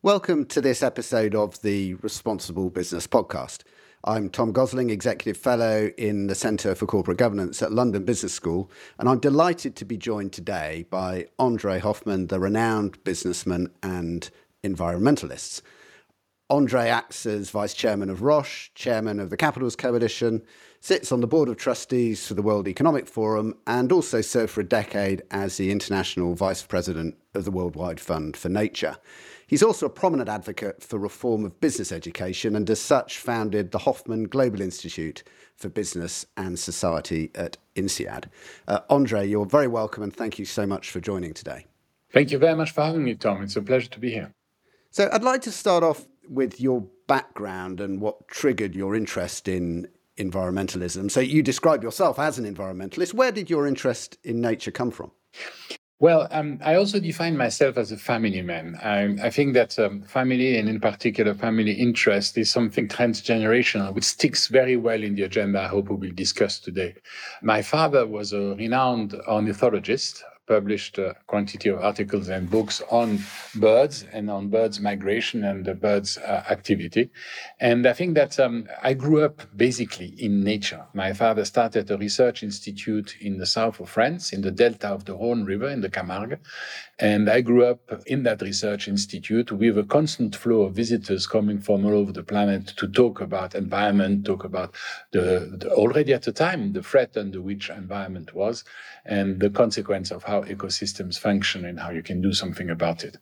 Welcome to this episode of the Responsible Business Podcast. I'm Tom Gosling, Executive Fellow in the Centre for Corporate Governance at London Business School, and I'm delighted to be joined today by Andre Hoffmann, the renowned businessman and environmentalist. Andre acts as Vice Chairman of Roche, Chairman of the Capitals Coalition, sits on the Board of Trustees for the World Economic Forum, and also served for a decade as the International Vice President of the Worldwide Fund for Nature. He's also a prominent advocate for reform of business education and, as such, founded the Hoffmann Global Institute for Business and Society at INSEAD. Uh, Andre, you're very welcome and thank you so much for joining today. Thank you very much for having me, Tom. It's a pleasure to be here. So, I'd like to start off with your background and what triggered your interest in environmentalism. So, you describe yourself as an environmentalist. Where did your interest in nature come from? Well, um, I also define myself as a family man. I, I think that um, family, and in particular family interest, is something transgenerational, which sticks very well in the agenda I hope we will discuss today. My father was a renowned ornithologist published a quantity of articles and books on birds and on birds migration and the birds uh, activity. And I think that um, I grew up basically in nature. My father started a research institute in the south of France, in the delta of the Rhone River, in the Camargue. And I grew up in that research institute with a constant flow of visitors coming from all over the planet to talk about environment, talk about the, the already at the time, the threat under which environment was and the consequence of how ecosystems function and how you can do something about it.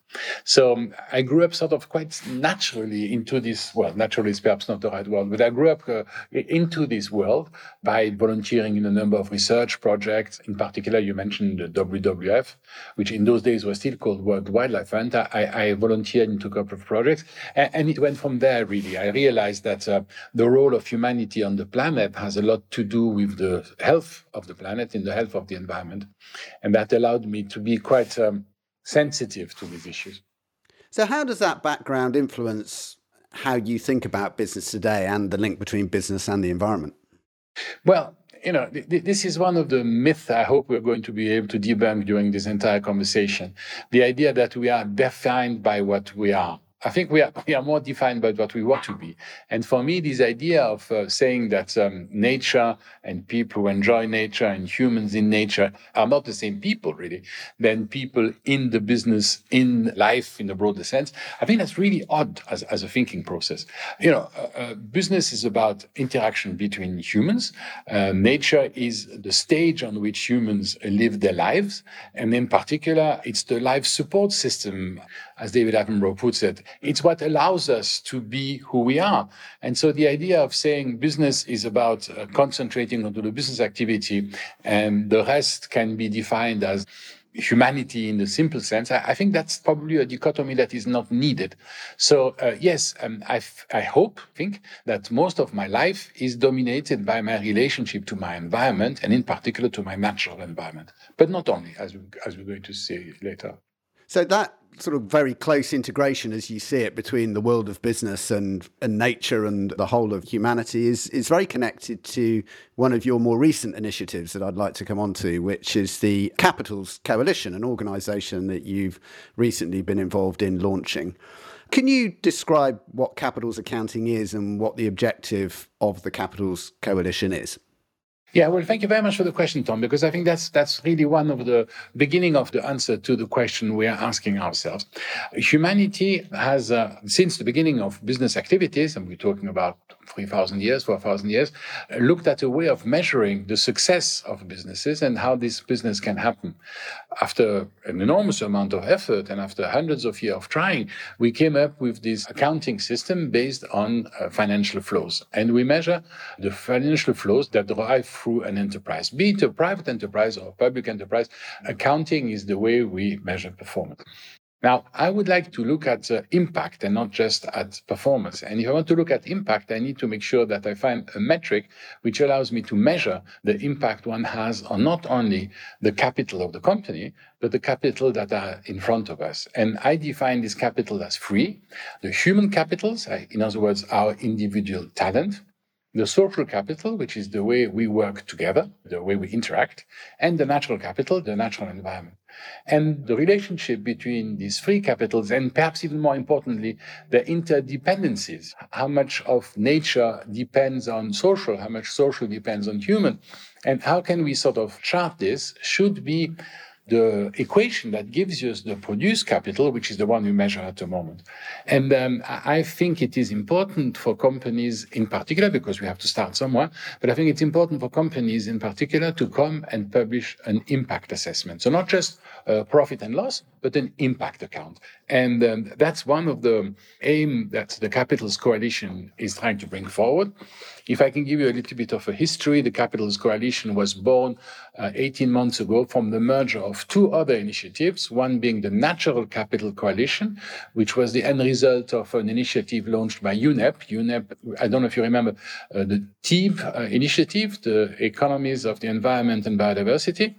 So um, I grew up sort of quite naturally into this, well, naturally is perhaps not the right word, but I grew up uh, into this world by volunteering in a number of research projects. In particular, you mentioned the WWF, which in those days was still called World Wildlife Fund. I, I volunteered into a couple of projects, and, and, it went from there, really. I realized that uh, the role of humanity on the planet has a lot to do with the health of the planet and the health of the environment. And that allowed me to be quite um, sensitive to these issues. So, how does that background influence how you think about business today and the link between business and the environment? Well, you know, th- this is one of the myths I hope we're going to be able to debunk during this entire conversation. The idea that we are defined by what we are. I think we are, we are more defined by what we want to be. And for me, this idea of uh, saying that um, nature and people who enjoy nature and humans in nature are not the same people, really, than people in the business, in life, in the broader sense, I think that's really odd as, as a thinking process. You know, uh, uh, business is about interaction between humans. Uh, nature is the stage on which humans live their lives. And in particular, it's the life support system as David Attenborough puts it. It's what allows us to be who we are. And so the idea of saying business is about uh, concentrating onto the business activity and the rest can be defined as humanity in the simple sense, I, I, think that's probably a dichotomy that is not needed. So uh, yes, um, I, I hope, think that most of my life is dominated by my relationship to my environment and in particular to my natural environment, but not only, as, we, as we're going to see later. So that sort of very close integration as you see it between the world of business and, and nature and the whole of humanity is, is very connected to one of your more recent initiatives that I'd like to come on to, which is the Capitals Coalition, an organisation that you've recently been involved in launching. Can you describe what capitals accounting is and what the objective of the Capitals Coalition is? Yeah, well, thank you very much for the question, Tom, because I think that's that's really one of the beginning of the answer to the question we are asking ourselves. Humanity has, uh, since the beginning of business activities, and we're talking about 3,000 years, 4,000 years, looked at a way of measuring the success of businesses and how this business can happen. After an enormous amount of effort and after hundreds of years of trying, we came up with this accounting system based on uh, financial flows. And we measure the financial flows that drive through an enterprise, be it a private enterprise or a public enterprise. Accounting is the way we measure performance. Now, I would like to look at uh, impact and not just at performance. And if I want to look at impact, I need to make sure that I find a metric which allows me to measure the impact one has on not only the capital of the company, but the capital that are in front of us. And I define this capital as free, The human capitals, in other words, our individual talent, the social capital, which is the way we work together, the way we interact, and the natural capital, the natural environment. And the relationship between these three capitals, and perhaps even more importantly, the interdependencies, how much of nature depends on social, how much social depends on human, and how can we sort of chart this, should be the equation that gives you the produced capital, which is the one we measure at the moment. And um, I think it is important for companies in particular, because we have to start somewhere, but I think it's important for companies in particular to come and publish an impact assessment. So not just uh, profit and loss, but an impact account. And um, that's one of the aim that the Capitals Coalition is trying to bring forward. If I can give you a little bit of a history, the Capitals Coalition was born uh, 18 months ago from the merger of two other initiatives, one being the Natural Capital Coalition, which was the end result of an initiative launched by UNEP. UNEP, I don't know if you remember uh, the TEEB uh, initiative, the Economies of the Environment and Biodiversity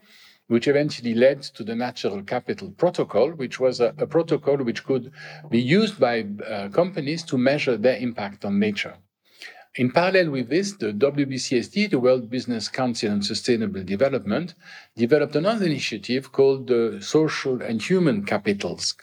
which eventually led to the Natural Capital Protocol, which was a, a protocol which could be used by uh, companies to measure their impact on nature. In parallel with this, the WBCSD, the World Business Council on Sustainable Development, developed another initiative called the Social and Human Capitals.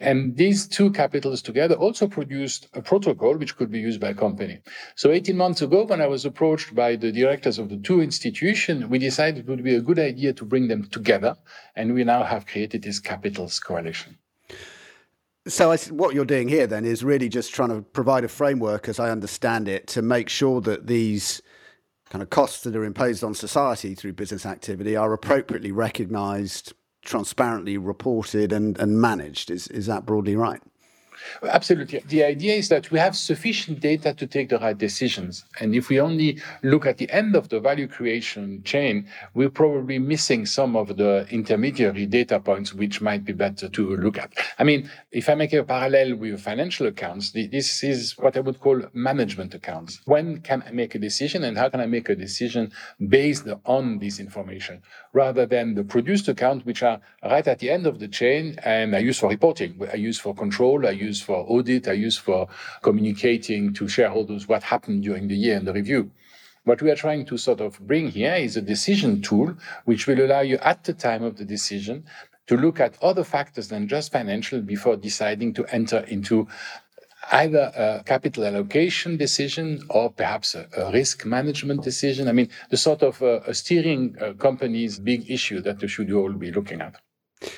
And these two capitals together also produced a protocol which could be used by a company. So 18 months ago, when I was approached by the directors of the two institutions, we decided it would be a good idea to bring them together. And we now have created this capitals coalition. So, I, what you're doing here then is really just trying to provide a framework, as I understand it, to make sure that these kind of costs that are imposed on society through business activity are appropriately recognised, transparently reported, and, and managed. Is, is that broadly right? Absolutely. The idea is that we have sufficient data to take the right decisions. And if we only look at the end of the value creation chain, we're probably missing some of the intermediary data points, which might be better to look at. I mean, if I make a parallel with financial accounts, this is what I would call management accounts. When can I make a decision and how can I make a decision based on this information rather than the produced account, which are right at the end of the chain and I use for reporting, I use for control, I use use for audit, I use for communicating to shareholders what happened during the year and the review. What we are trying to sort of bring here is a decision tool which will allow you at the time of the decision to look at other factors than just financial before deciding to enter into either a capital allocation decision or perhaps a, a risk management decision. I mean, the sort of uh, steering uh, company's big issue that we should all be looking at.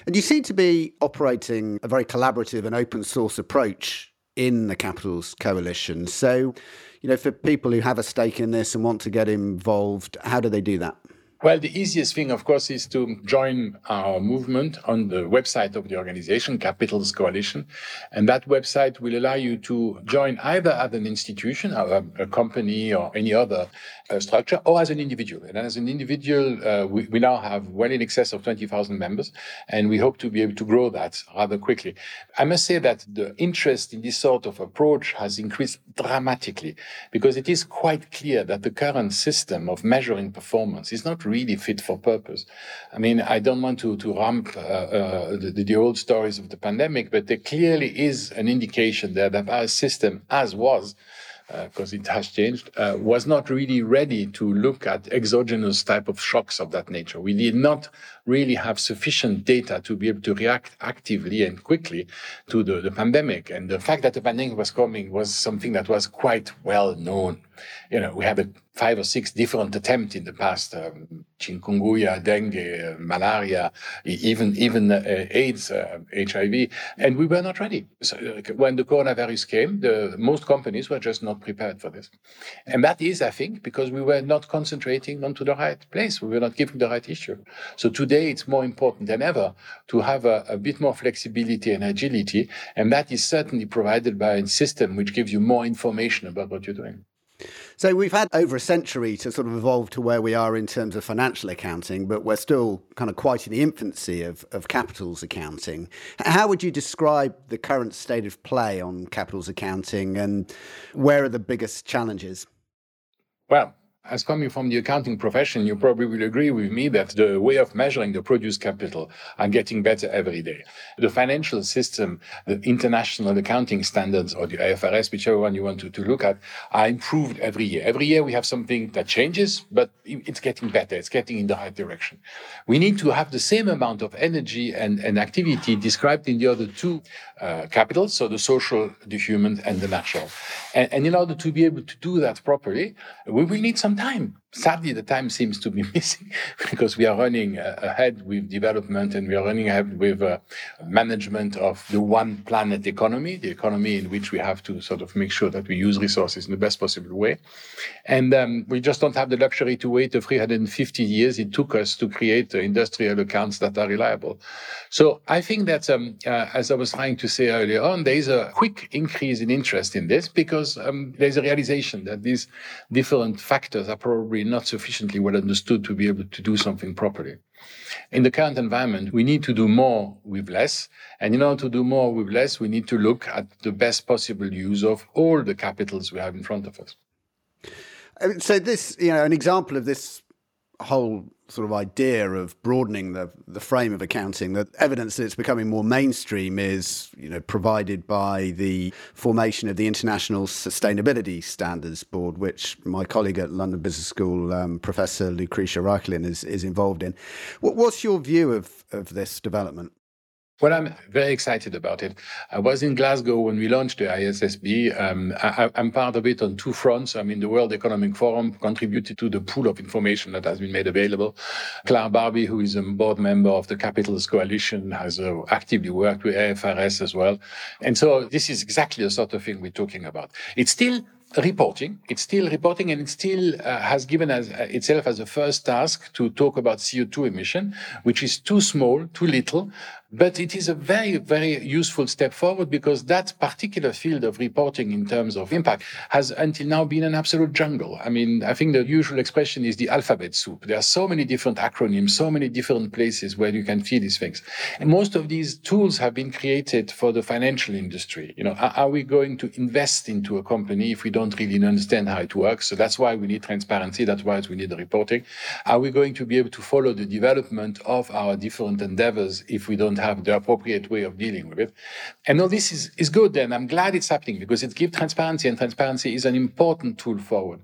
And you seem to be operating a very collaborative and open source approach in the Capitals Coalition. So, you know, for people who have a stake in this and want to get involved, how do they do that? Well, the easiest thing, of course, is to join our movement on the website of the organization, Capitals Coalition. And that website will allow you to join either as an institution, a, a company, or any other uh, structure, or as an individual. And as an individual, uh, we, we, now have well in excess of 20,000 members, and we hope to be able to grow that rather quickly. I must say that the interest in this sort of approach has increased dramatically because it is quite clear that the current system of measuring performance is not really fit for purpose. I mean, I don't want to, to ramp uh, uh, the, the, old stories of the pandemic, but there clearly is an indication there that our system, as was, because uh, it has changed, uh, was not really ready to look at exogenous type of shocks of that nature. We did not really have sufficient data to be able to react actively and quickly to the, the pandemic. And the fact that the pandemic was coming was something that was quite well known. You know, we had a five or six different attempts in the past: um, chikungunya, dengue, uh, malaria, even even uh, AIDS, uh, HIV, and we were not ready. So, when the coronavirus came, the most companies were just not prepared for this, and that is, I think, because we were not concentrating onto the right place. We were not giving the right issue. So today, it's more important than ever to have a, a bit more flexibility and agility, and that is certainly provided by a system which gives you more information about what you're doing. So we've had over a century to sort of evolve to where we are in terms of financial accounting, but we're still kind of quite in the infancy of, of capitals accounting. How would you describe the current state of play on capitals accounting and where are the biggest challenges? Well, as coming from the accounting profession, you probably will agree with me that the way of measuring the produce capital are getting better every day. The financial system, the international accounting standards or the IFRS, whichever one you want to, to look at, are improved every year. Every year we have something that changes, but it's getting better. It's getting in the right direction. We need to have the same amount of energy and, and activity described in the other two uh, capitals, so the social, the human, and the natural. And, and in order to be able to do that properly, we will need some time sadly, the time seems to be missing because we are running uh, ahead with development and we are running ahead with uh, management of the one planet economy, the economy in which we have to sort of make sure that we use resources in the best possible way. And um, we just don't have the luxury to wait the 350 years it took us to create uh, industrial accounts that are reliable. So I think that, um, uh, as I was trying to say earlier on, there is a quick increase in interest in this because um, there's a realization that these different factors are probably probably not sufficiently well understood to be able to do something properly. In the current environment, we need to do more with less. And in order to do more with less, we need to look at the best possible use of all the capitals we have in front of us. So this, you know, an example of this whole sort of idea of broadening the the frame of accounting, the evidence that it's becoming more mainstream is, you know, provided by the formation of the International Sustainability Standards Board, which my colleague at London Business School, um, Professor Lucrezia Reichlin, is is involved in. What, what's your view of of this development? Well, I'm very excited about it. I was in Glasgow when we launched the ISSB. Um, I, am part of it on two fronts. I mean, the World Economic Forum contributed to the pool of information that has been made available. Clare Barbie, who is a board member of the Capitals Coalition, has uh, actively worked with IFRS as well. And so this is exactly the sort of thing we're talking about. It's still reporting. It's still reporting and it still uh, has given as, uh, itself as a first task to talk about CO2 emission, which is too small, too little, but it is a very, very useful step forward because that particular field of reporting in terms of impact has until now been an absolute jungle. I mean, I think the usual expression is the alphabet soup. There are so many different acronyms, so many different places where you can see these things. And most of these tools have been created for the financial industry. You know, are, we going to invest into a company if we don't really understand how it works? So that's why we need transparency. That's why we need the reporting. Are we going to be able to follow the development of our different endeavors if we don't have the appropriate way of dealing with it. And all this is, is good, and I'm glad it's happening because it gives transparency, and transparency is an important tool forward.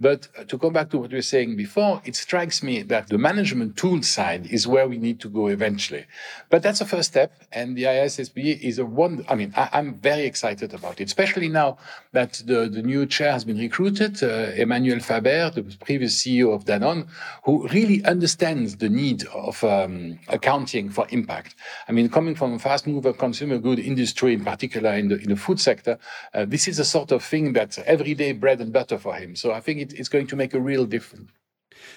But uh, to come back to what we were saying before, it strikes me that the management tool side is where we need to go eventually. But that's a first step, and the ISSB is a one. I mean, I, am very excited about it, especially now that the, the new chair has been recruited, uh, Emmanuel Faber, the previous CEO of Danone, who really understands the need of um, accounting for impact. I mean, coming from a fast mover consumer good industry, in particular in the, in the food sector, uh, this is a sort of thing that's everyday bread and butter for him. So I think it, it's going to make a real difference.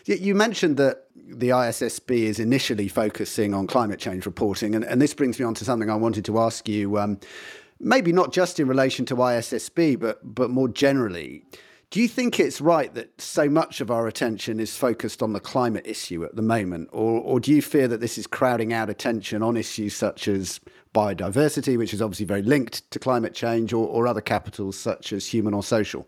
You mentioned that the ISSB is initially focusing on climate change reporting, and, and this brings me on to something I wanted to ask you. Um, maybe not just in relation to ISSB, but but more generally. Do you think it's right that so much of our attention is focused on the climate issue at the moment? Or, or do you fear that this is crowding out attention on issues such as biodiversity, which is obviously very linked to climate change, or, or other capitals such as human or social?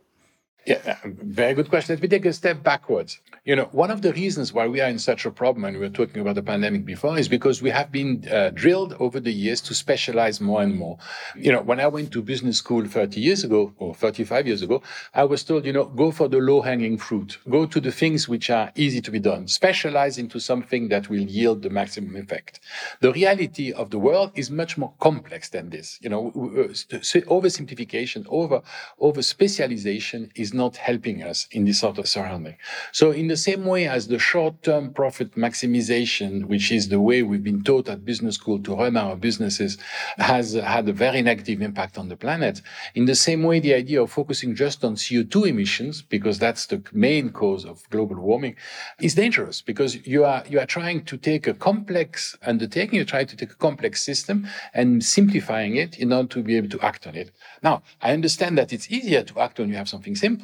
Yeah, very good question. Let me take a step backwards. You know, one of the reasons why we are in such a problem, and we were talking about the pandemic before, is because we have been uh, drilled over the years to specialize more and more. You know, when I went to business school 30 years ago or 35 years ago, I was told, you know, go for the low hanging fruit, go to the things which are easy to be done, specialize into something that will yield the maximum effect. The reality of the world is much more complex than this. You know, oversimplification, over, over specialization is not helping us in this sort of surrounding. So in the same way as the short-term profit maximization, which is the way we've been taught at business school to run our businesses, has had a very negative impact on the planet. In the same way, the idea of focusing just on CO2 emissions, because that's the main cause of global warming, is dangerous because you are, you are trying to take a complex undertaking, you try to take a complex system and simplifying it in order to be able to act on it. Now, I understand that it's easier to act when you have something simple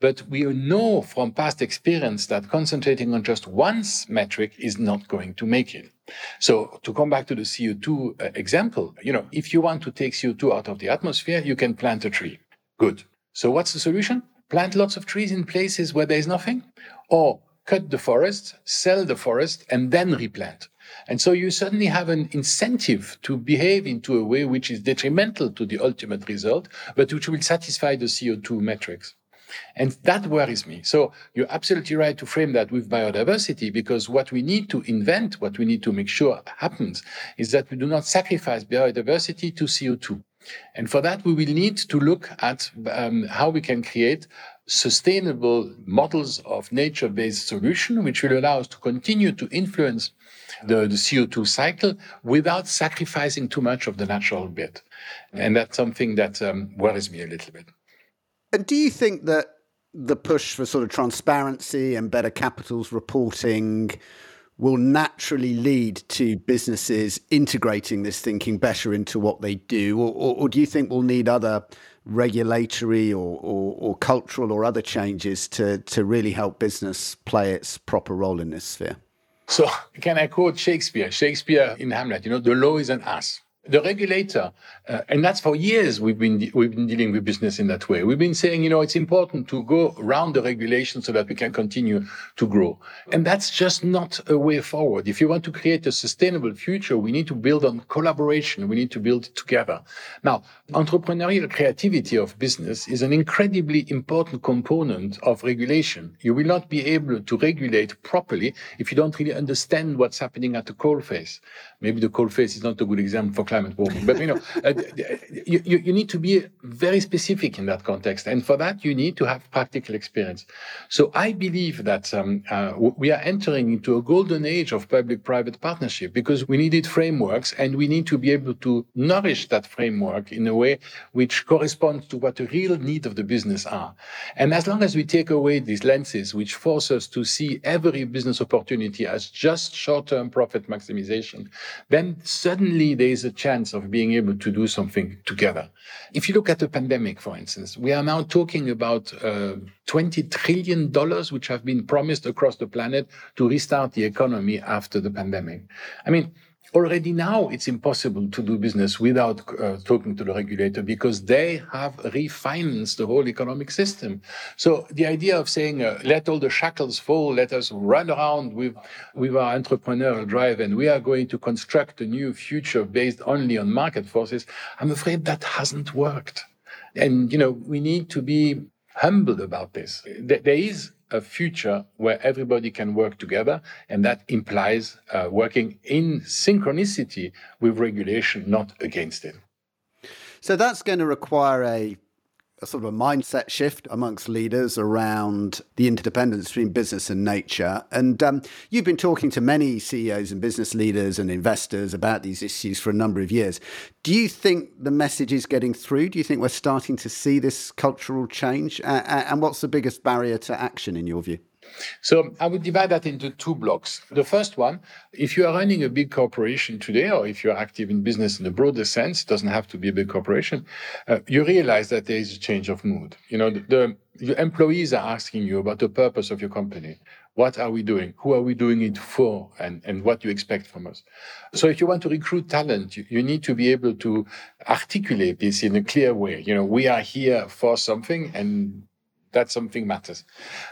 But we know from past experience that concentrating on just one metric is not going to make it. So to come back to the CO2 uh, example, you know, if you want to take CO2 out of the atmosphere, you can plant a tree. Good. So what's the solution? plant lots of trees in places where there's nothing, or cut the forest, sell the forest, and then replant. And so you suddenly have an incentive to behave into a way which is detrimental to the ultimate result, but which will satisfy the CO2 metrics. And that worries me. So you're absolutely right to frame that with biodiversity, because what we need to invent, what we need to make sure happens, is that we do not sacrifice biodiversity to CO2. And for that, we will need to look at um, how we can create sustainable models of nature-based solution, which will allow us to continue to influence the, the CO2 cycle without sacrificing too much of the natural bit. And that's something that um, worries me a little bit. And do you think that the push for sort of transparency and better capitals reporting will naturally lead to businesses integrating this thinking better into what they do? Or, or, or do you think we'll need other regulatory or, or, cultural or other changes to, to really help business play its proper role in this sphere? So, can I quote Shakespeare? Shakespeare in Hamlet, you know, the law is an ass the regulator, uh, and that's for years we've been we've been dealing with business in that way. We've been saying, you know, it's important to go around the regulation so that we can continue to grow, and that's just not a way forward. If you want to create a sustainable future, we need to build on collaboration. We need to build together. Now, entrepreneurial creativity of business is an incredibly important component of regulation. You will not be able to regulate properly if you don't really understand what's happening at the coalface. Maybe the coalface is not a good example for climate warming. But you know, uh, you, you need to be very specific in that context, and for that you need to have practical experience. So I believe that um, uh, we are entering into a golden age of public-private partnership because we needed frameworks, and we need to be able to nourish that framework in a way which corresponds to what the real need of the business are. And as long as we take away these lenses which force us to see every business opportunity as just short-term profit maximization, then suddenly there is a chance of being able to do something together. If you look at the pandemic, for instance, we are now talking about uh, $20 trillion which have been promised across the planet to restart the economy after the pandemic. I mean, already now it's impossible to do business without uh, talking to the regulator because they have refinanced the whole economic system. So the idea of saying, uh, let all the shackles fall, let us run around with, with our entrepreneurial drive and we are going to construct a new future based only on market forces, I'm afraid that hasn't worked. And, you know, we need to be humble about this. There is a future where everybody can work together, and that implies uh, working in synchronicity with regulation, not against it. So that's going to require a a sort of a mindset shift amongst leaders around the interdependence between business and nature. And um, you've been talking to many CEOs and business leaders and investors about these issues for a number of years. Do you think the message is getting through? Do you think we're starting to see this cultural change? Uh, and what's the biggest barrier to action in your view? So I would divide that into two blocks. The first one, if you are running a big corporation today, or if you're active in business in a broader sense, it doesn't have to be a big corporation, uh, you realize that there is a change of mood. You know, the, the your employees are asking you about the purpose of your company. What are we doing? Who are we doing it for? And, and what do you expect from us? So if you want to recruit talent, you, you need to be able to articulate this in a clear way. You know, we are here for something and that something matters.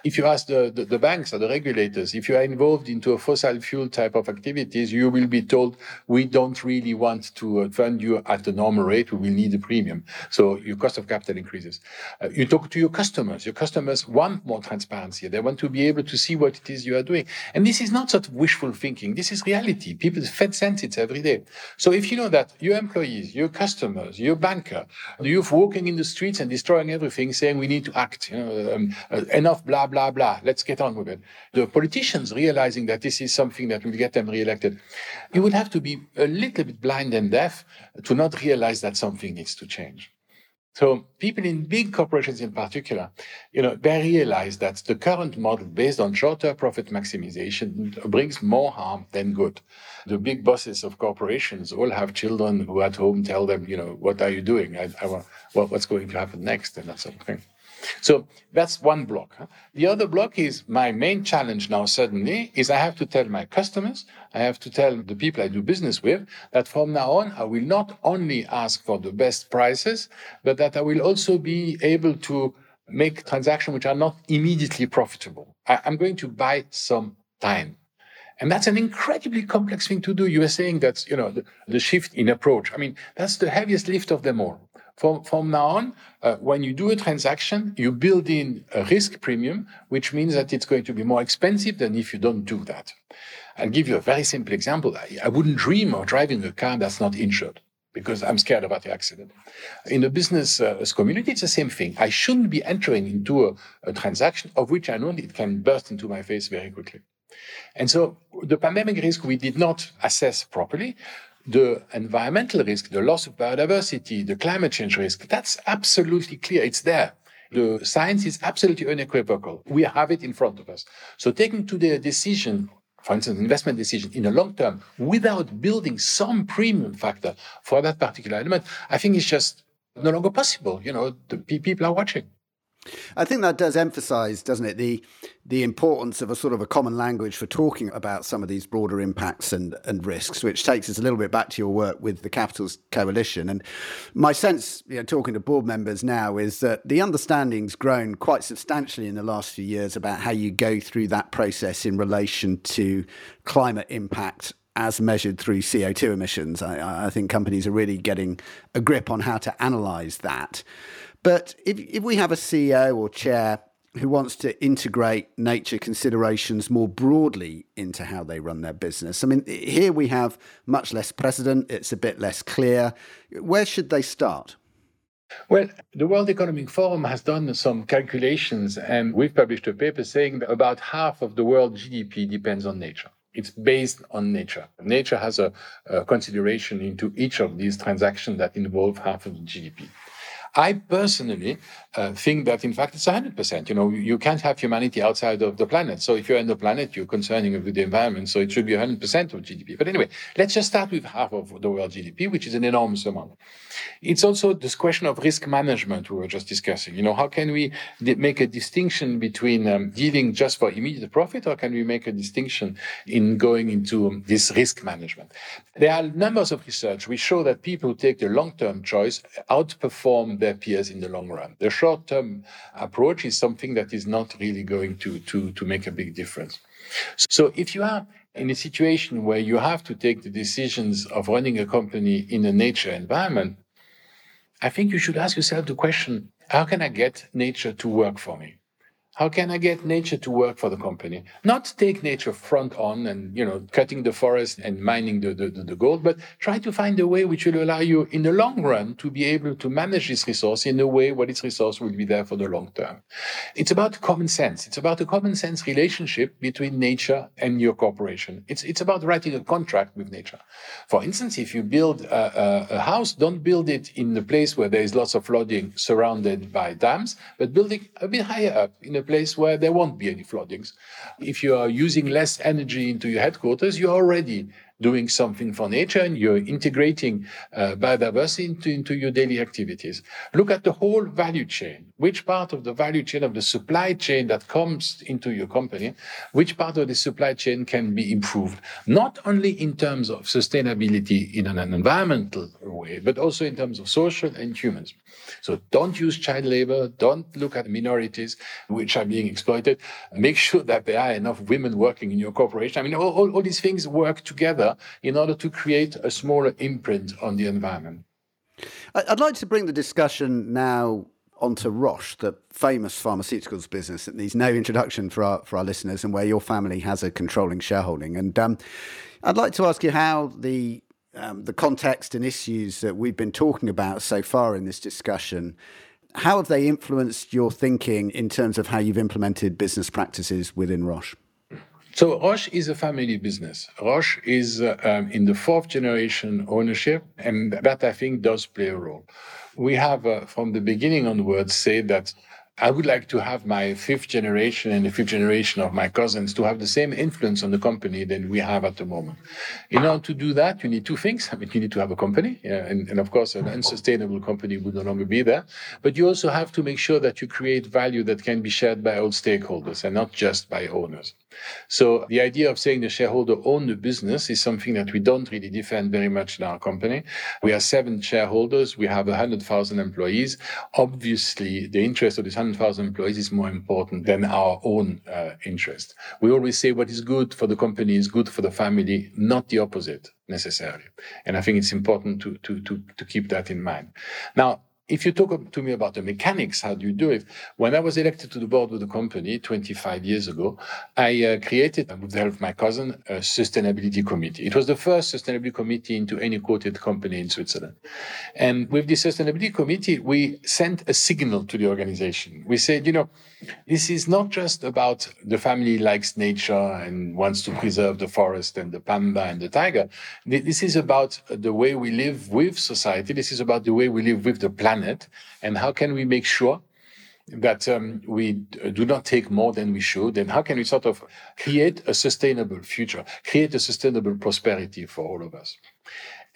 If you ask the, the, the, banks or the regulators, if you are involved into a fossil fuel type of activities, you will be told, we don't really want to uh, fund you at the normal rate. We will need a premium. So your cost of capital increases. Uh, you talk to your customers. Your customers want more transparency. They want to be able to see what it is you are doing. And this is not sort of wishful thinking. This is reality. People fed sense it every day. So if you know that your employees, your customers, your banker, you're walking in the streets and destroying everything, saying we need to act, you know, um, uh, enough blah, blah, blah. Let's get on with it. The politicians realizing that this is something that will get them reelected, you would have to be a little bit blind and deaf to not realize that something needs to change. So people in big corporations in particular, you know, they realize that the current model based on short-term profit maximization brings more harm than good. The big bosses of corporations all have children who at home tell them, you know, what are you doing? I, I, what, what's going to happen next? And that sort of thing. So that's one block. The other block is my main challenge now suddenly is I have to tell my customers, I have to tell the people I do business with that from now on I will not only ask for the best prices, but that I will also be able to make transactions which are not immediately profitable. I, am going to buy some time. And that's an incredibly complex thing to do. You were saying that, you know, the, the shift in approach. I mean, that's the heaviest lift of them all. From, from now on, uh, when you do a transaction, you build in a risk premium, which means that it's going to be more expensive than if you don't do that. I'll give you a very simple example. I, I wouldn't dream of driving a car that's not insured because I'm scared about the accident. In the business uh, community, it's the same thing. I shouldn't be entering into a, a, transaction of which I know it can burst into my face very quickly. And so the pandemic risk we did not assess properly the environmental risk, the loss of biodiversity, the climate change risk, that's absolutely clear. It's there. The science is absolutely unequivocal. We have it in front of us. So taking to the decision, for instance, investment decision in the long term without building some premium factor for that particular element, I think it's just no longer possible. You know, the people are watching. I think that does emphasize, doesn't it, the the importance of a sort of a common language for talking about some of these broader impacts and, and risks, which takes us a little bit back to your work with the Capitals Coalition. And my sense, you know, talking to board members now, is that the understanding's grown quite substantially in the last few years about how you go through that process in relation to climate impact as measured through CO2 emissions. I, I think companies are really getting a grip on how to analyse that. But if, if we have a CEO or chair who wants to integrate nature considerations more broadly into how they run their business. I mean, here we have much less precedent, it's a bit less clear. Where should they start? Well, the World Economic Forum has done some calculations, and we've published a paper saying that about half of the world GDP depends on nature. It's based on nature. Nature has a, a consideration into each of these transactions that involve half of the GDP. I personally uh, think that in fact it's 100%. You know, you can't have humanity outside of the planet. So if you're in the planet, you're concerning with the environment. So it should be 100% of GDP. But anyway, let's just start with half of the world GDP, which is an enormous amount. It's also this question of risk management we were just discussing. You know, how can we make a distinction between um, dealing just for immediate profit, or can we make a distinction in going into um, this risk management? There are numbers of research which show that people who take the long-term choice outperform their peers in the long run. The short-term approach is something that is not really going to, to, to make a big difference. So if you are in a situation where you have to take the decisions of running a company in a nature environment, I think you should ask yourself the question, how can I get nature to work for me? How can I get nature to work for the company? Not take nature front on and, you know, cutting the forest and mining the, the, the gold, but try to find a way which will allow you in the long run to be able to manage this resource in a way where this resource will be there for the long term. It's about common sense. It's about a common sense relationship between nature and your corporation. It's, it's about writing a contract with nature. For instance, if you build a, a, a house, don't build it in a place where there is lots of flooding surrounded by dams, but build it a bit higher up in a place where there won't be any floodings. If you are using less energy into your headquarters, you're already doing something for nature and you're integrating uh, biodiversity into, into your daily activities. Look at the whole value chain. Which part of the value chain of the supply chain that comes into your company, which part of the supply chain can be improved, not only in terms of sustainability in an environmental way, but also in terms of social and humans. So don't use child labor. Don't look at minorities which are being exploited. Make sure that there are enough women working in your corporation. I mean, all, all, all these things work together in order to create a smaller imprint on the environment. I'd like to bring the discussion now onto Roche, the famous pharmaceuticals business that needs no introduction for our for our listeners, and where your family has a controlling shareholding. And um, I'd like to ask you how the um, the context and issues that we've been talking about so far in this discussion. How have they influenced your thinking in terms of how you've implemented business practices within Roche? So Roche is a family business. Roche is uh, um, in the fourth generation ownership, and that I think does play a role. We have, uh, from the beginning onwards, said that I would like to have my fifth generation and the fifth generation of my cousins to have the same influence on the company than we have at the moment. In order to do that, you need two things. I mean, you need to have a company, yeah, and, and of course, an unsustainable company would no longer be there. But you also have to make sure that you create value that can be shared by all stakeholders and not just by owners. So the idea of saying the shareholder own the business is something that we don't really defend very much in our company. We are seven shareholders. We have 100,000 employees. Obviously, the interest of these 100,000 employees is more important than our own uh, interest. We always say what is good for the company is good for the family, not the opposite necessarily. And I think it's important to, to, to, to keep that in mind. Now, if you talk to me about the mechanics, how do you do it? When I was elected to the board of the company 25 years ago, I uh, created, with the help of my cousin, a sustainability committee. It was the first sustainability committee into any quoted company in Switzerland. And with the sustainability committee, we sent a signal to the organization. We said, you know, this is not just about the family likes nature and wants to preserve the forest and the panda and the tiger. This is about the way we live with society. This is about the way we live with the planet. And how can we make sure that um, we do not take more than we should? And how can we sort of create a sustainable future, create a sustainable prosperity for all of us?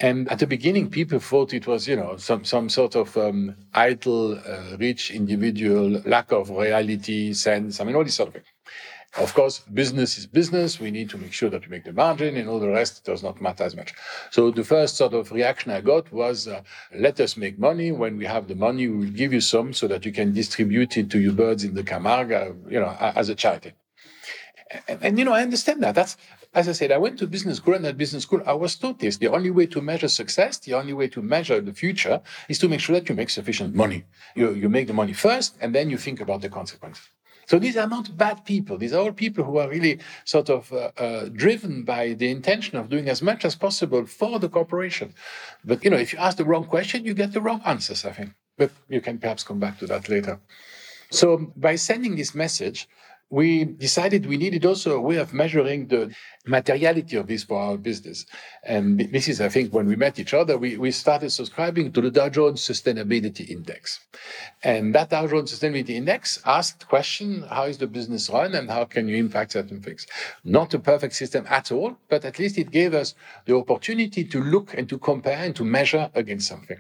And at the beginning, people thought it was, you know, some, some sort of um, idle, uh, rich individual, lack of reality, sense. I mean, all this sort of thing. Of course, business is business. We need to make sure that we make the margin and all the rest does not matter as much. So the first sort of reaction I got was, uh, let us make money. When we have the money, we will give you some so that you can distribute it to your birds in the Camargue, you know, as a charity. And, and, you know, I understand that. That's as I said, I went to business school, and at business school, I was taught this. The only way to measure success, the only way to measure the future, is to make sure that you make sufficient money. You, you make the money first, and then you think about the consequences. So these are not bad people. These are all people who are really sort of uh, uh, driven by the intention of doing as much as possible for the corporation. But you know, if you ask the wrong question, you get the wrong answers. I think. But you can perhaps come back to that later. So by sending this message, we decided we needed also a way of measuring the materiality of this for our business. And this is, I think, when we met each other, we, we started subscribing to the Dow Jones Sustainability Index. And that Dow Jones Sustainability Index asked the question, how is the business run and how can you impact certain things? Not a perfect system at all, but at least it gave us the opportunity to look and to compare and to measure against something.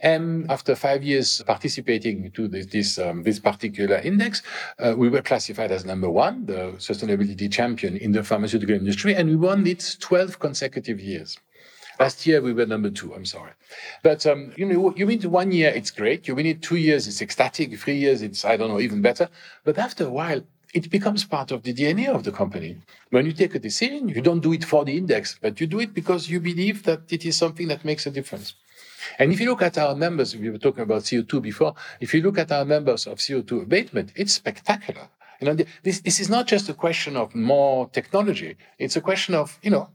And after five years participating to this, this, um, this particular index, uh, we were classified as number one, the sustainability champion in the pharmaceutical industry and we won it 12 consecutive years. Last year we were number two. I'm sorry, but um, you know, you win it one year, it's great. You win it two years, it's ecstatic. Three years, it's I don't know, even better. But after a while, it becomes part of the DNA of the company. When you take a decision, you don't do it for the index, but you do it because you believe that it is something that makes a difference. And if you look at our numbers, we were talking about CO2 before. If you look at our numbers of CO2 abatement, it's spectacular. You know, this, this is not just a question of more technology. It's a question of, you know,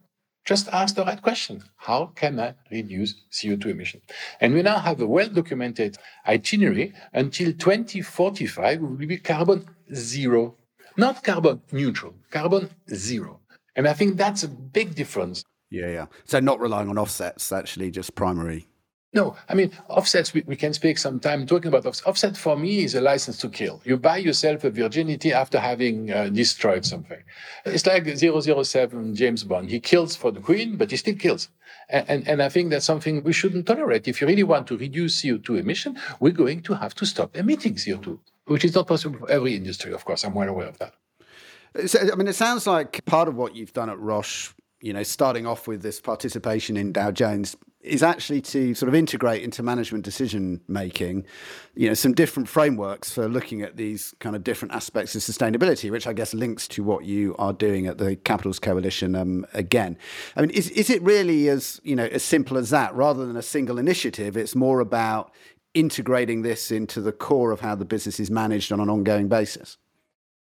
just ask the right question. How can I reduce CO2 emission? And we now have a well documented itinerary until 2045, we will be carbon zero, not carbon neutral, carbon zero. And I think that's a big difference. Yeah, yeah. So not relying on offsets, actually just primary no, I mean, offsets, we, we can speak some time talking about offsets. Offset for me is a license to kill. You buy yourself a virginity after having uh, destroyed something. It's like 007 James Bond. He kills for the queen, but he still kills. And, and, and I think that's something we shouldn't tolerate. If you really want to reduce CO2 emission, we're going to have to stop emitting CO2, which is not possible for every industry, of course. I'm well aware of that. I mean, it sounds like part of what you've done at Roche you know, starting off with this participation in Dow Jones is actually to sort of integrate into management decision making, you know, some different frameworks for looking at these kind of different aspects of sustainability, which I guess links to what you are doing at the Capitals Coalition um, again. I mean, is is it really as you know as simple as that? Rather than a single initiative, it's more about integrating this into the core of how the business is managed on an ongoing basis.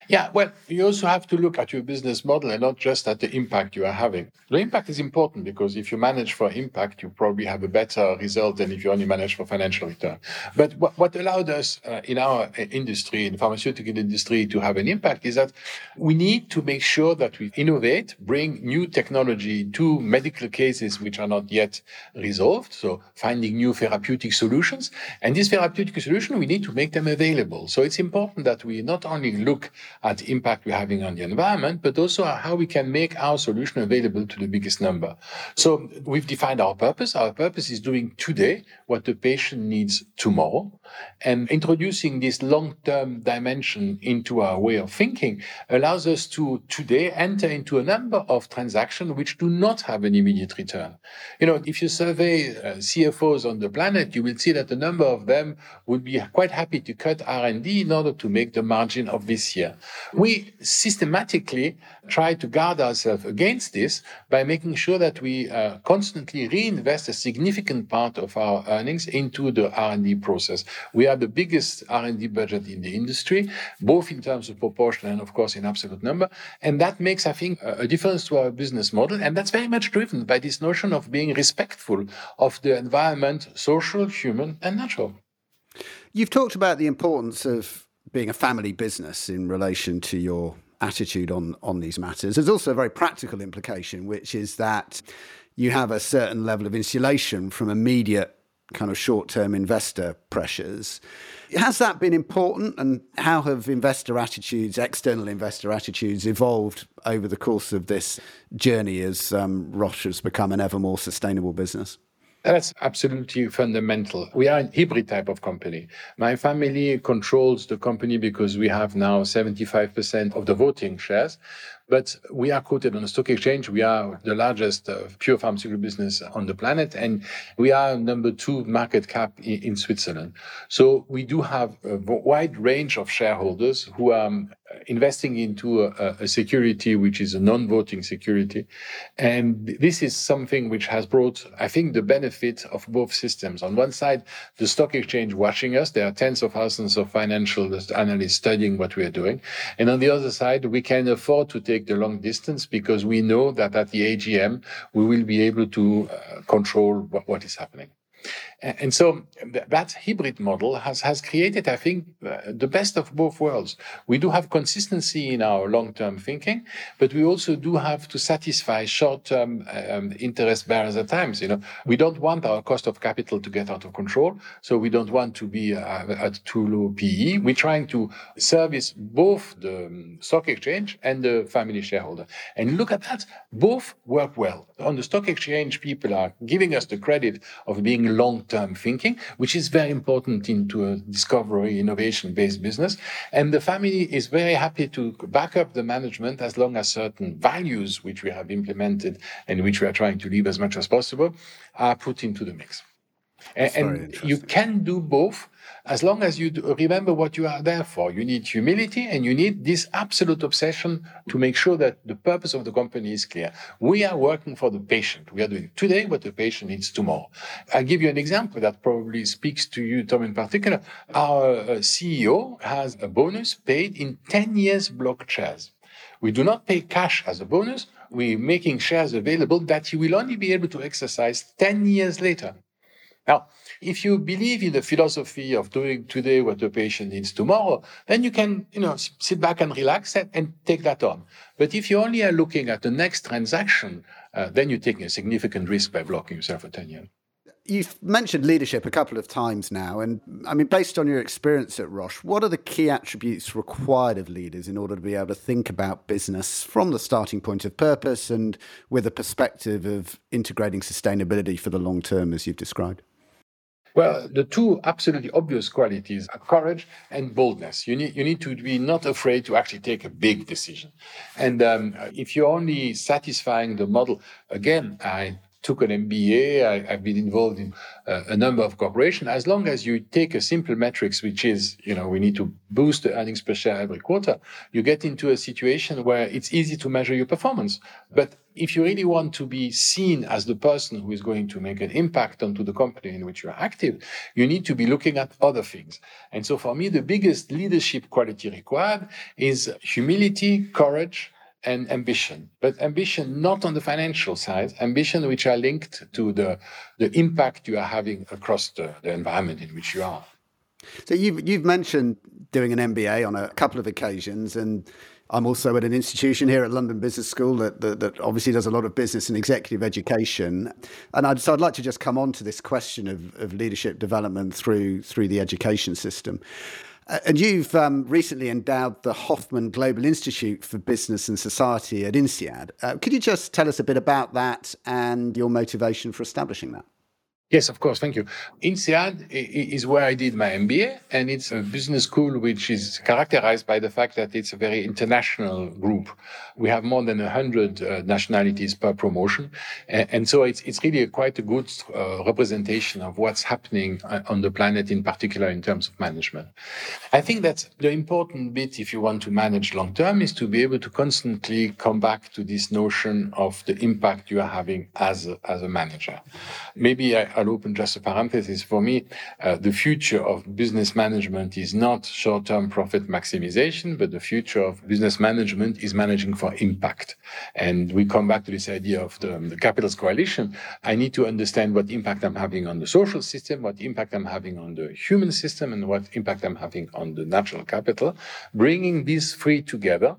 Yeah, well, you also have to look at your business model and not just at the impact you are having. The impact is important because if you manage for impact, you probably have a better result than if you only manage for financial return. But what, what allowed us uh, in our uh, industry, in the pharmaceutical industry, to have an impact is that we need to make sure that we innovate, bring new technology to medical cases which are not yet resolved. So finding new therapeutic solutions. And these therapeutic solutions, we need to make them available. So it's important that we not only look at the impact we're having on the environment, but also how we can make our solution available to the biggest number. So we've defined our purpose. Our purpose is doing today what the patient needs tomorrow. And introducing this long-term dimension into our way of thinking allows us to today enter into a number of transactions which do not have an immediate return. You know, if you survey uh, CFOs on the planet, you will see that a number of them would be quite happy to cut R&D in order to make the margin of this year. We systematically try to guard ourselves against this by making sure that we uh, constantly reinvest a significant part of our earnings into the R&D process. We are the biggest R&D budget in the industry, both in terms of proportion and, of course, in absolute number. And that makes, I think, a difference to our business model. And that's very much driven by this notion of being respectful of the environment, social, human, and natural. You've talked about the importance of being a family business in relation to your attitude on on these matters. There's also a very practical implication, which is that you have a certain level of insulation from immediate kind of short-term investor pressures. Has that been important, and how have investor attitudes, external investor attitudes, evolved over the course of this journey as um, Roche has become an ever more sustainable business? That's absolutely fundamental. We are a hybrid type of company. My family controls the company because we have now 75% of the voting shares. But we are quoted on the stock exchange. We are the largest uh, pure pharmaceutical business on the planet, and we are number two market cap in, in Switzerland. So we do have a wide range of shareholders who are um, investing into a, a, security which is a non-voting security, and this is something which has brought, I think, the benefit of both systems. On one side, the stock exchange watching us. There are tens of thousands of financial analysts studying what we are doing, and on the other side, we can afford to take the long distance because we know that at the AGM, we will be able to uh, control what, what is happening. And so that hybrid model has, has created, I think, the best of both worlds. We do have consistency in our long term thinking, but we also do have to satisfy short term um, interest bearers at times. You know, we don't want our cost of capital to get out of control, so we don't want to be uh, at too low PE. We're trying to service both the um, stock exchange and the family shareholder. And look at that, both work well. On the stock exchange, people are giving us the credit of being long term thinking, which is very important into a discovery, innovation based business. And the family is very happy to back up the management as long as certain values, which we have implemented and which we are trying to leave as much as possible, are put into the mix. That's and you can do both as long as you remember what you are there for. You need humility and you need this absolute obsession to make sure that the purpose of the company is clear. We are working for the patient. We are doing today what the patient needs tomorrow. I'll give you an example that probably speaks to you, Tom, in particular. Our uh, CEO has a bonus paid in 10 years block shares. We do not pay cash as a bonus. We're making shares available that he will only be able to exercise 10 years later. Now, if you believe in the philosophy of doing today what the patient needs tomorrow, then you can, you know, sit back and relax and, and take that on. But if you only are looking at the next transaction, uh, then you're taking a significant risk by blocking yourself for 10 years. You've mentioned leadership a couple of times now. And I mean, based on your experience at Roche, what are the key attributes required of leaders in order to be able to think about business from the starting point of purpose and with a perspective of integrating sustainability for the long term, as you've described? Well, the two absolutely obvious qualities are courage and boldness. You need, you need to be not afraid to actually take a big decision. And um, if you're only satisfying the model, again, I took an MBA. I, have been involved in uh, a number of corporations. As long as you take a simple metrics, which is, you know, we need to boost the earnings per share every quarter, you get into a situation where it's easy to measure your performance. But if you really want to be seen as the person who is going to make an impact onto the company in which you are active, you need to be looking at other things. And so for me, the biggest leadership quality required is humility, courage, and ambition, but ambition not on the financial side, ambition which are linked to the, the impact you are having across the, the environment in which you are. So you've you've mentioned doing an MBA on a couple of occasions, and I'm also at an institution here at London Business School that, that, that obviously does a lot of business and executive education. And I'd, so I'd like to just come on to this question of, of leadership development through through the education system. Uh, and you've um, recently endowed the Hoffmann Global Institute for Business and Society at INSEAD. Uh, could you just tell us a bit about that and your motivation for establishing that? Yes, of course. Thank you. INSEAD is where I did my MBA, and it's a business school which is characterized by the fact that it's a very international group. We have more than 100 uh, nationalities per promotion. And, and, so it's, it's really a quite a good uh, representation of what's happening uh, on the planet, in particular in terms of management. I think that the important bit, if you want to manage long term, is to be able to constantly come back to this notion of the impact you are having as a, as a manager. Maybe I, I'll open just a parenthesis. For me, uh, the future of business management is not short-term profit maximization, but the future of business management is managing for impact. And we come back to this idea of the, the capitals coalition. I need to understand what impact I'm having on the social system, what impact I'm having on the human system, and what impact I'm having on the natural capital. Bringing these three together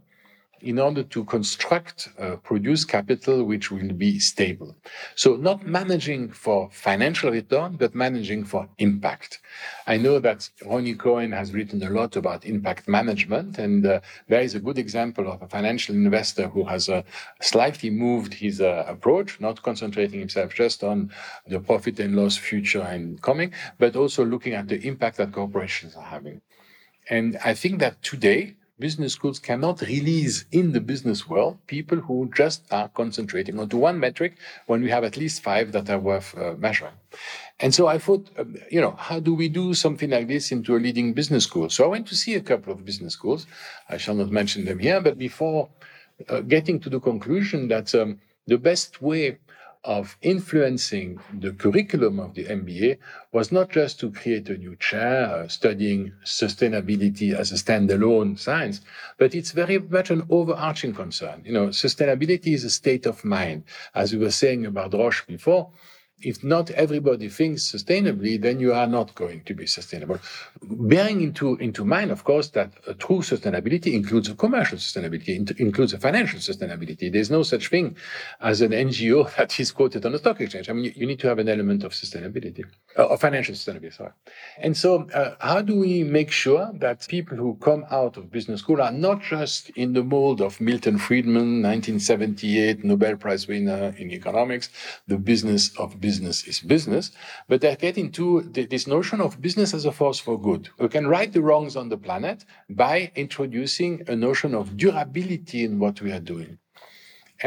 in order to construct uh, produce capital which will be stable. So not managing for financial return, but managing for impact. I know that Ronnie Cohen has written a lot about impact management, and uh, there is a good example of a financial investor who has uh, slightly moved his uh, approach, not concentrating himself just on the profit and loss future and coming, but also looking at the impact that corporations are having. And I think that today, business schools cannot release in the business world people who just are concentrating onto one metric when we have at least five that are worth uh, measuring. And so I thought, um, you know, how do we do something like this into a leading business school? So I went to see a couple of business schools. I shall not mention them here, but before uh, getting to the conclusion that um, the best way of influencing the curriculum of the MBA was not just to create a new chair uh, studying sustainability as a standalone science, but it's very much an overarching concern. You know, sustainability is a state of mind. As we were saying about Roche before, if not everybody thinks sustainably, then you are not going to be sustainable. Bearing into, into mind, of course, that a true sustainability includes a commercial sustainability, includes a financial sustainability. There's no such thing as an NGO that is quoted on a stock exchange. I mean, you, you need to have an element of sustainability, uh, of financial sustainability, sorry. And so, uh, how do we make sure that people who come out of business school are not just in the mold of Milton Friedman, 1978 Nobel Prize winner in economics, the business of business business is business, but they get into this notion of business as a force for good. We can right the wrongs on the planet by introducing a notion of durability in what we are doing.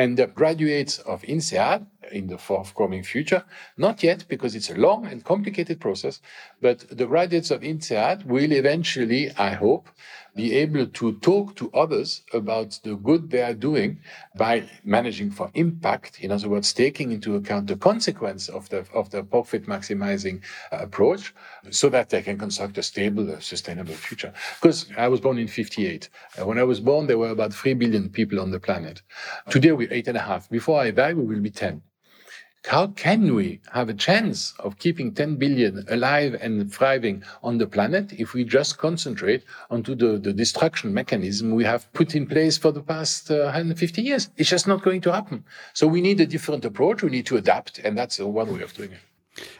And the graduates of INSEAD in the forthcoming future, not yet because it's a long and complicated process, but the graduates of INSEAD will eventually, I hope, be able to talk to others about the good they are doing by managing for impact. In other words, taking into account the consequence of the, of the profit maximizing approach so that they can construct a stable, sustainable future. Because I was born in 58. Uh, when I was born, there were about 3 billion people on the planet. Today, we're eight and a half. Before I die, we will be 10 how can we have a chance of keeping 10 billion alive and thriving on the planet if we just concentrate onto the, the destruction mechanism we have put in place for the past uh, 150 years? It's just not going to happen. So we need a different approach. We need to adapt, and that's one way of doing it.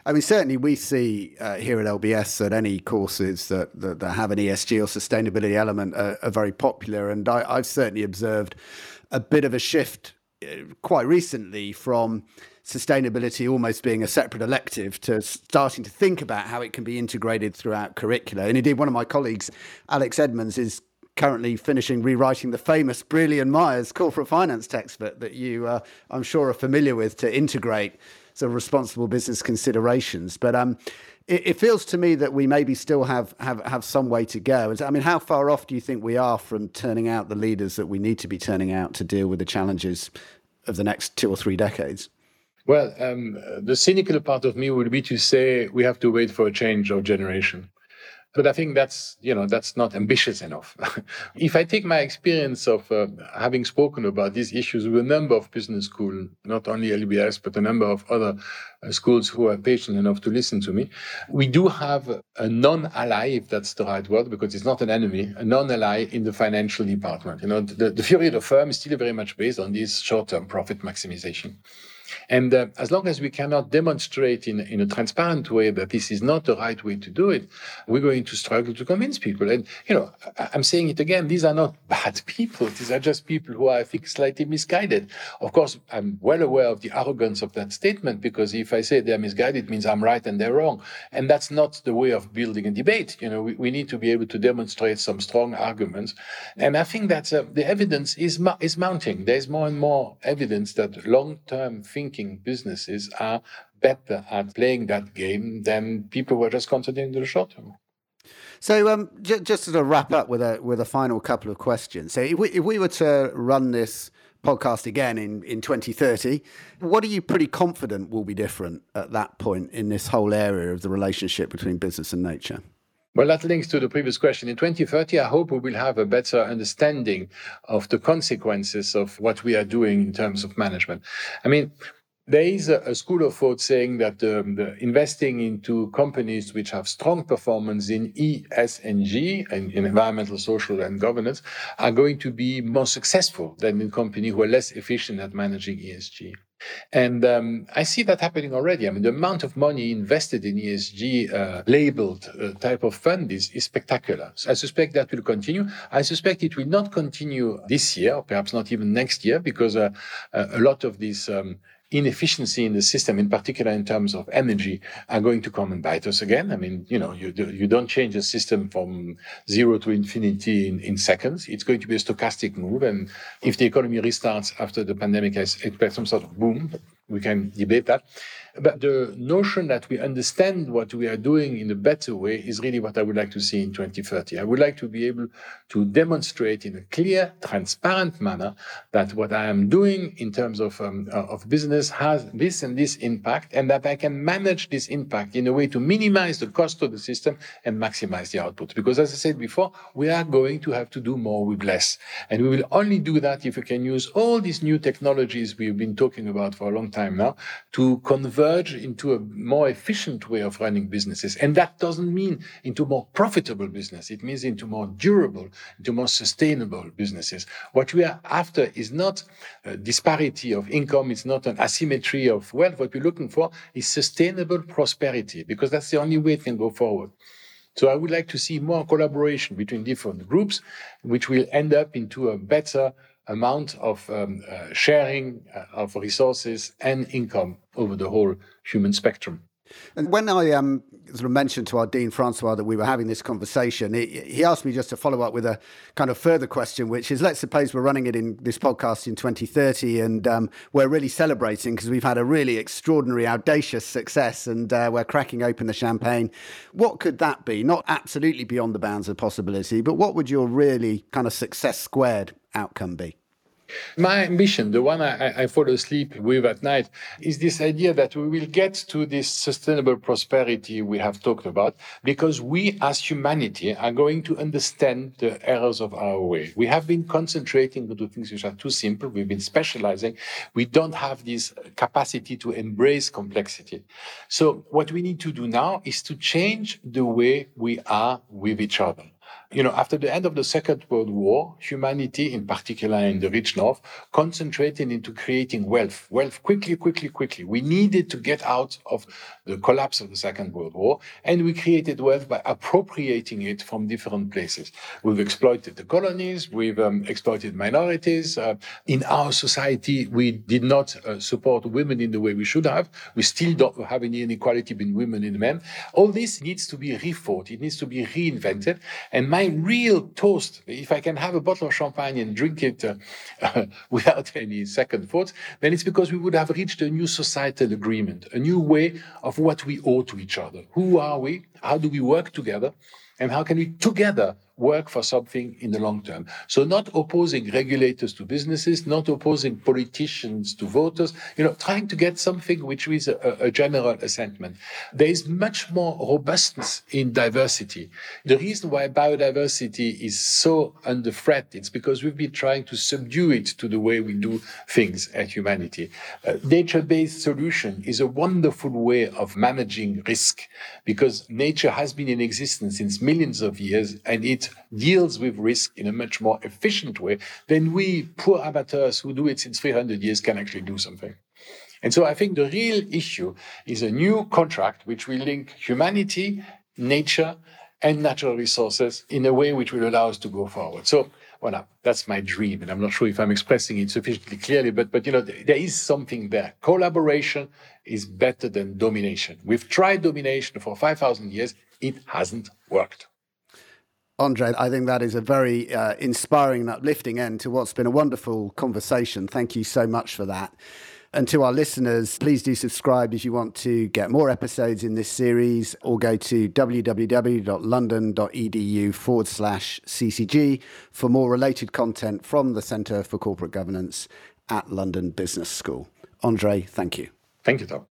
I mean, certainly we see uh, here at LBS that any courses that, that, that, have an ESG or sustainability element are, are very popular. And I, I've certainly observed a bit of a shift uh, quite recently from sustainability almost being a separate elective to starting to think about how it can be integrated throughout curricula. And indeed, one of my colleagues, Alex Edmans, is currently finishing rewriting the famous Brealey Myers corporate finance textbook that you, uh, I'm sure, are familiar with to integrate sort of responsible business considerations. But um, it, it, feels to me that we maybe still have, have, have some way to go. I mean, how far off do you think we are from turning out the leaders that we need to be turning out to deal with the challenges of the next two or three decades? Well, um, the cynical part of me would be to say we have to wait for a change of generation. But I think that's, you know, that's not ambitious enough. if I take my experience of uh, having spoken about these issues with a number of business schools, not only LBS, but a number of other uh, schools who are patient enough to listen to me, we do have a non-ally, if that's the right word, because it's not an enemy, a non-ally in the financial department. You know, the, the theory of the firm is still very much based on this short-term profit maximization. And uh, as long as we cannot demonstrate in, in a transparent way that this is not the right way to do it, we're going to struggle to convince people. And, you know, I, I'm saying it again, these are not bad people. These are just people who are, I think, slightly misguided. Of course, I'm well aware of the arrogance of that statement because if I say they're misguided, it means I'm right and they're wrong. And that's not the way of building a debate. You know, we, we need to be able to demonstrate some strong arguments. And I think that uh, the evidence is, is mounting. There's more and more evidence that long-term thinking businesses are better at playing that game than people who are just concentrating on the short term. So, um, j- just to sort of wrap up with a with a final couple of questions. So, if we, if we were to run this podcast again in, in 2030, what are you pretty confident will be different at that point in this whole area of the relationship between business and nature? Well, that links to the previous question. In 2030, I hope we will have a better understanding of the consequences of what we are doing in terms of management. I mean, there is a, school of thought saying that um, investing into companies which have strong performance in ESG, and in environmental, social, and governance, are going to be more successful than in companies who are less efficient at managing ESG. And um, I see that happening already. I mean, the amount of money invested in ESG uh, labeled uh, type of fund is, is spectacular. So I suspect that will continue. I suspect it will not continue this year, or perhaps not even next year, because uh, a lot of these um, inefficiency in the system, in particular in terms of energy, are going to come and bite us again. I mean, you know, you, do, you don't change a system from zero to infinity in, in seconds. It's going to be a stochastic move. And if the economy restarts after the pandemic has expect some sort of boom, we can debate that. But the notion that we understand what we are doing in a better way is really what I would like to see in 2030. I would like to be able to demonstrate in a clear, transparent manner that what I am doing in terms of, um, uh, of business has this and this impact, and that I can manage this impact in a way to minimize the cost of the system and maximize the output. Because as I said before, we are going to have to do more with less. And we will only do that if we can use all these new technologies we've been talking about for a long time now to convert converge into a more efficient way of running businesses. And that doesn't mean into more profitable business. It means into more durable, into more sustainable businesses. What we are after is not a disparity of income. It's not an asymmetry of wealth. What we're looking for is sustainable prosperity because that's the only way it can go forward. So I would like to see more collaboration between different groups, which will end up into a better amount of um, uh, sharing uh, of resources and income over the whole human spectrum. And when I um, sort of mentioned to our Dean Francois that we were having this conversation, he, he, asked me just to follow up with a kind of further question, which is let's suppose we're running it in this podcast in 2030 and um, we're really celebrating because we've had a really extraordinary, audacious success and uh, we're cracking open the champagne. What could that be? Not absolutely beyond the bounds of possibility, but what would your really kind of success squared outcome be? My ambition, the one I, I, fall asleep with at night, is this idea that we will get to this sustainable prosperity we have talked about because we as humanity are going to understand the errors of our way. We have been concentrating on the things which are too simple. We've been specializing. We don't have this capacity to embrace complexity. So what we need to do now is to change the way we are with each other you know, after the end of the Second World War, humanity, in particular in the rich north, concentrated into creating wealth, wealth quickly, quickly, quickly. We needed to get out of the collapse of the Second World War, and we created wealth by appropriating it from different places. We've exploited the colonies, we've um, exploited minorities. Uh, in our society, we did not uh, support women in the way we should have. We still don't have any inequality between women and men. All this needs to be rethought. It needs to be reinvented. And my real toast, if I can have a bottle of champagne and drink it uh, without any second thoughts, then it's because we would have reached a new societal agreement, a new way of what we owe to each other. Who are we? How do we work together? And how can we together work for something in the long term. So not opposing regulators to businesses, not opposing politicians to voters, you know, trying to get something which is a, a general assentment. There is much more robustness in diversity. The reason why biodiversity is so under threat, it's because we've been trying to subdue it to the way we do things at humanity. Uh, nature-based solution is a wonderful way of managing risk because nature has been in existence since millions of years and deals with risk in a much more efficient way than we poor amateurs who do it since 300 years can actually do something. And so I think the real issue is a new contract which will link humanity, nature, and natural resources in a way which will allow us to go forward. So, well, that's my dream, and I'm not sure if I'm expressing it sufficiently clearly, but but you know, there is something there. Collaboration is better than domination. We've tried domination for 5,000 years; it hasn't worked. Andre, I think that is a very uh, inspiring and uplifting end to what's been a wonderful conversation. Thank you so much for that. And to our listeners, please do subscribe if you want to get more episodes in this series or go to www.london.edu forward slash CCG for more related content from the Centre for Corporate Governance at London Business School. Andre, thank you. Thank you, Tom.